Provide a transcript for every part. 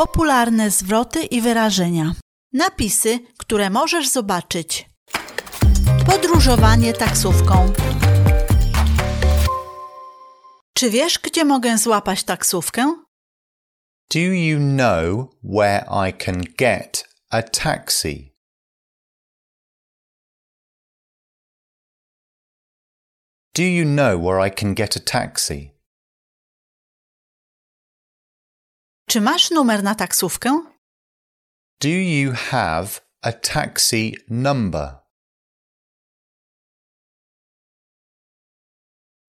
popularne zwroty i wyrażenia. Napisy, które możesz zobaczyć. Podróżowanie taksówką. Czy wiesz, gdzie mogę złapać taksówkę? Do you know where I can get a taxi? Do you know where I can get a taxi? Czy masz numer na taksówkę? Do you have a taxi number?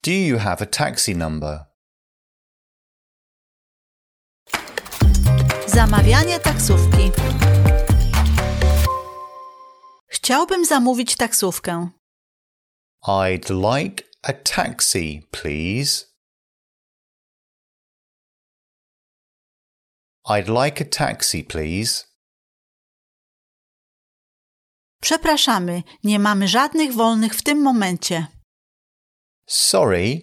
Do you have a taxi number? Zamawianie taksówki. Chciałbym zamówić taksówkę. I'd like a taxi, please. I'd like a taxi, please. Przepraszamy, nie mamy żadnych wolnych w tym momencie. Sorry,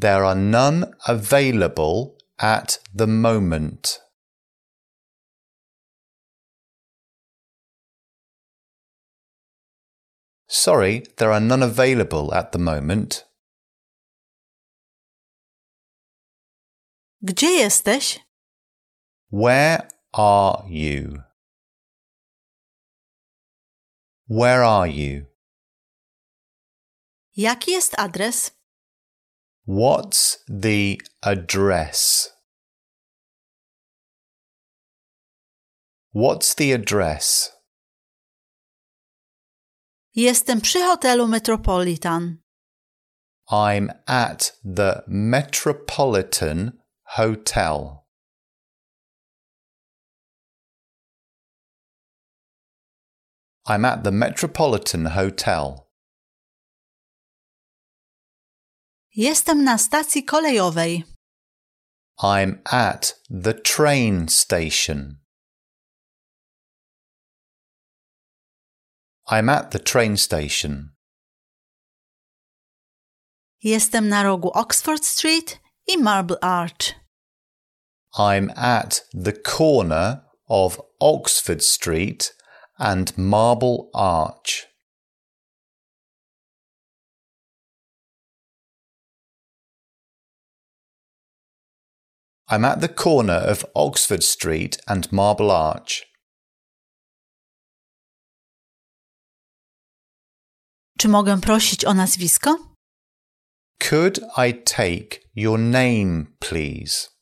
there are none available at the moment. Sorry, there are none available at the moment. Gdzie jesteś? Where are you? Where are you? Jaki jest adres? What's the address? What's the address? Jestem przy hotelu Metropolitan. I'm at the Metropolitan Hotel. I'm at the Metropolitan Hotel. Jestem na stacji kolejowej. I'm at the train station. I'm at the train station. Jestem na rogu Oxford Street i Marble Arch. I'm at the corner of Oxford Street and Marble Arch. I'm at the corner of Oxford Street and Marble Arch. Czy mogę prosić o nazwisko? Could I take your name, please?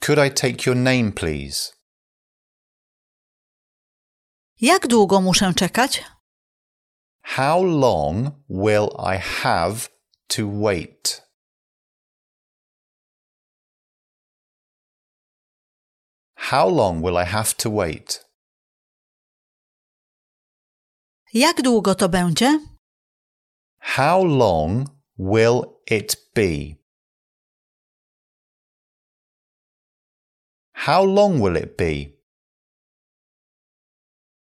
Could I take your name, please? Jak długo muszę czekać? How long will I have to wait? How long will I have to wait? Jak długo to będzie? How long will it be? How long will it be?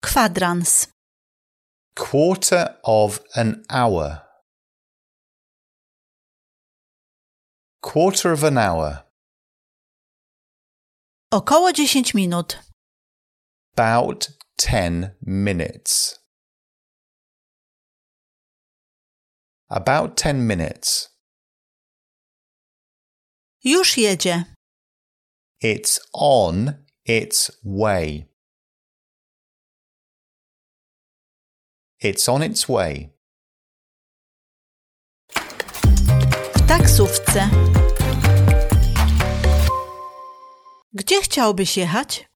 Kwadrans. Quarter of an hour. Quarter of an hour. Około 10 minut. About 10 minutes. About 10 minutes. Już jedzie. It's on its way. It's on its way. W taksówce. Gdzie chciałbyś jechać?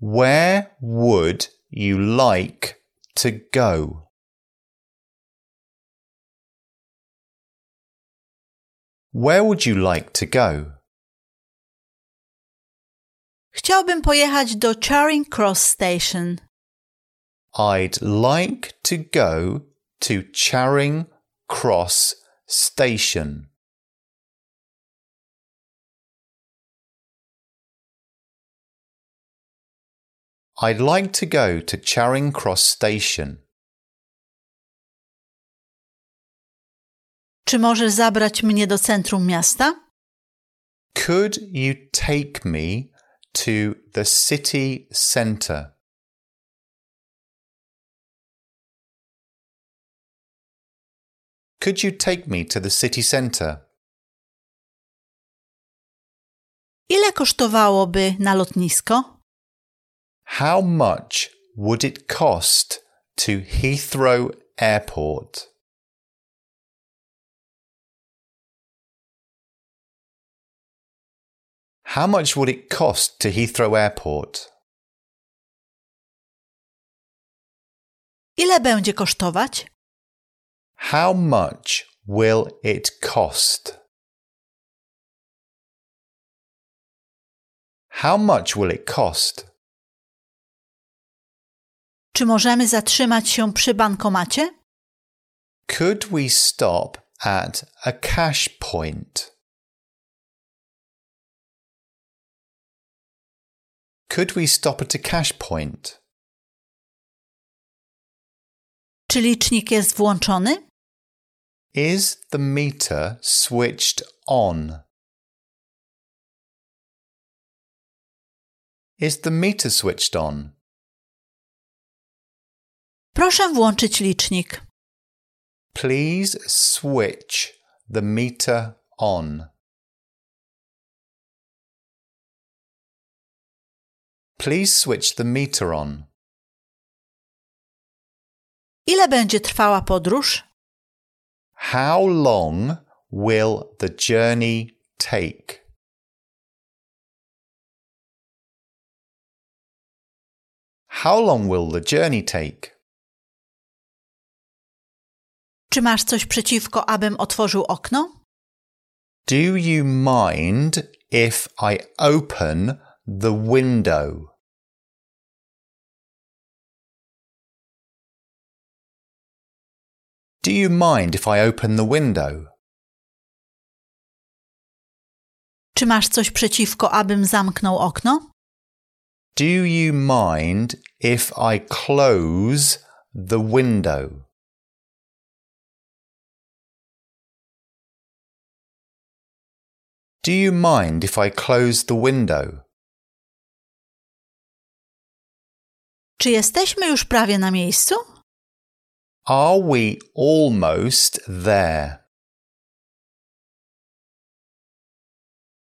Where would you like to go? Where would you like to go? Chciałbym pojechać do Charing Cross Station. I'd like to go to Charing Cross Station. I'd like to go to Charing Cross Station. Czy możesz zabrać mnie do centrum miasta? Could you take me to the city centre? Could you take me to the city centre? Ile kosztowałoby na lotnisko? How much would it cost to Heathrow Airport? How much would it cost to Heathrow Airport? Ile będzie kosztować? How much will it cost? How much will it cost? Czy możemy zatrzymać się przy bankomacie? Could we stop at a cash point? Could we stop at a cash point? Czy licznik jest włączony? Is the meter switched on? Is the meter switched on? Proszę włączyć licznik. Please switch the meter on. Please switch the meter on. Ile będzie trwała podróż? How long will the journey take? How long will the journey take? Czy masz coś przeciwko, abym otworzył okno? Do you mind if I open the window? Do you mind if I open the window? Czy masz coś przeciwko, abym zamknął okno? Do you mind if I close the window? Do you mind if I close the window? Czy jesteśmy już prawie na miejscu? Are we almost there?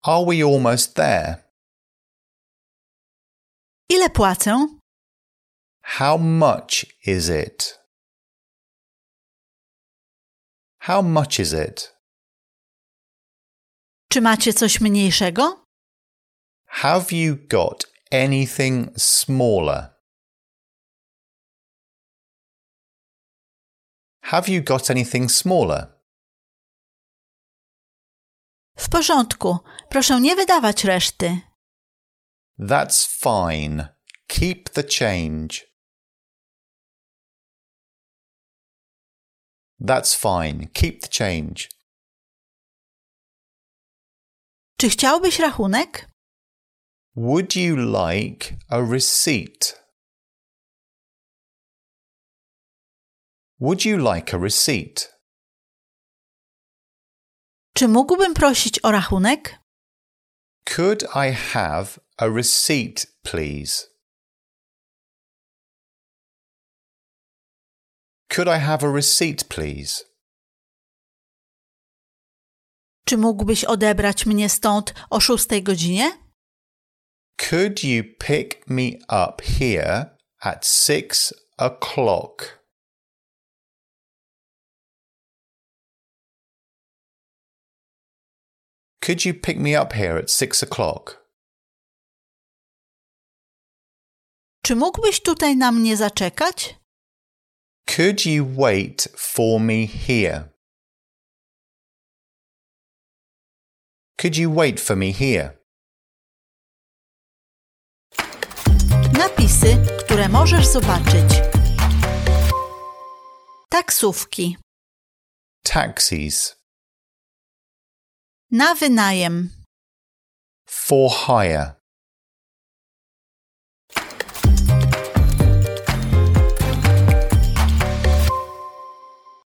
Are we almost there? Ile płacę? How much is it? How much is it? Czy macie coś mniejszego? Have you got anything smaller? Have you got anything smaller? W porządku. Proszę nie wydawać reszty. That's fine. Keep the change. That's fine. Keep the change. Czy chciałbyś rachunek? Would you like a receipt? Would you like a receipt? Czy mógłbym prosić o rachunek? Could I have a receipt, please? Could I have a receipt, please? Czy mógłbyś odebrać mnie stąd o szóstej godzinie? Could you pick me up here at six o'clock? Could you pick me up here at six o'clock? Czy mógłbyś tutaj na mnie zaczekać? Could you wait for me here? Could you wait for me here? Napisy, które możesz zobaczyć. Taksówki. Taxis. Na wynajem. For hire.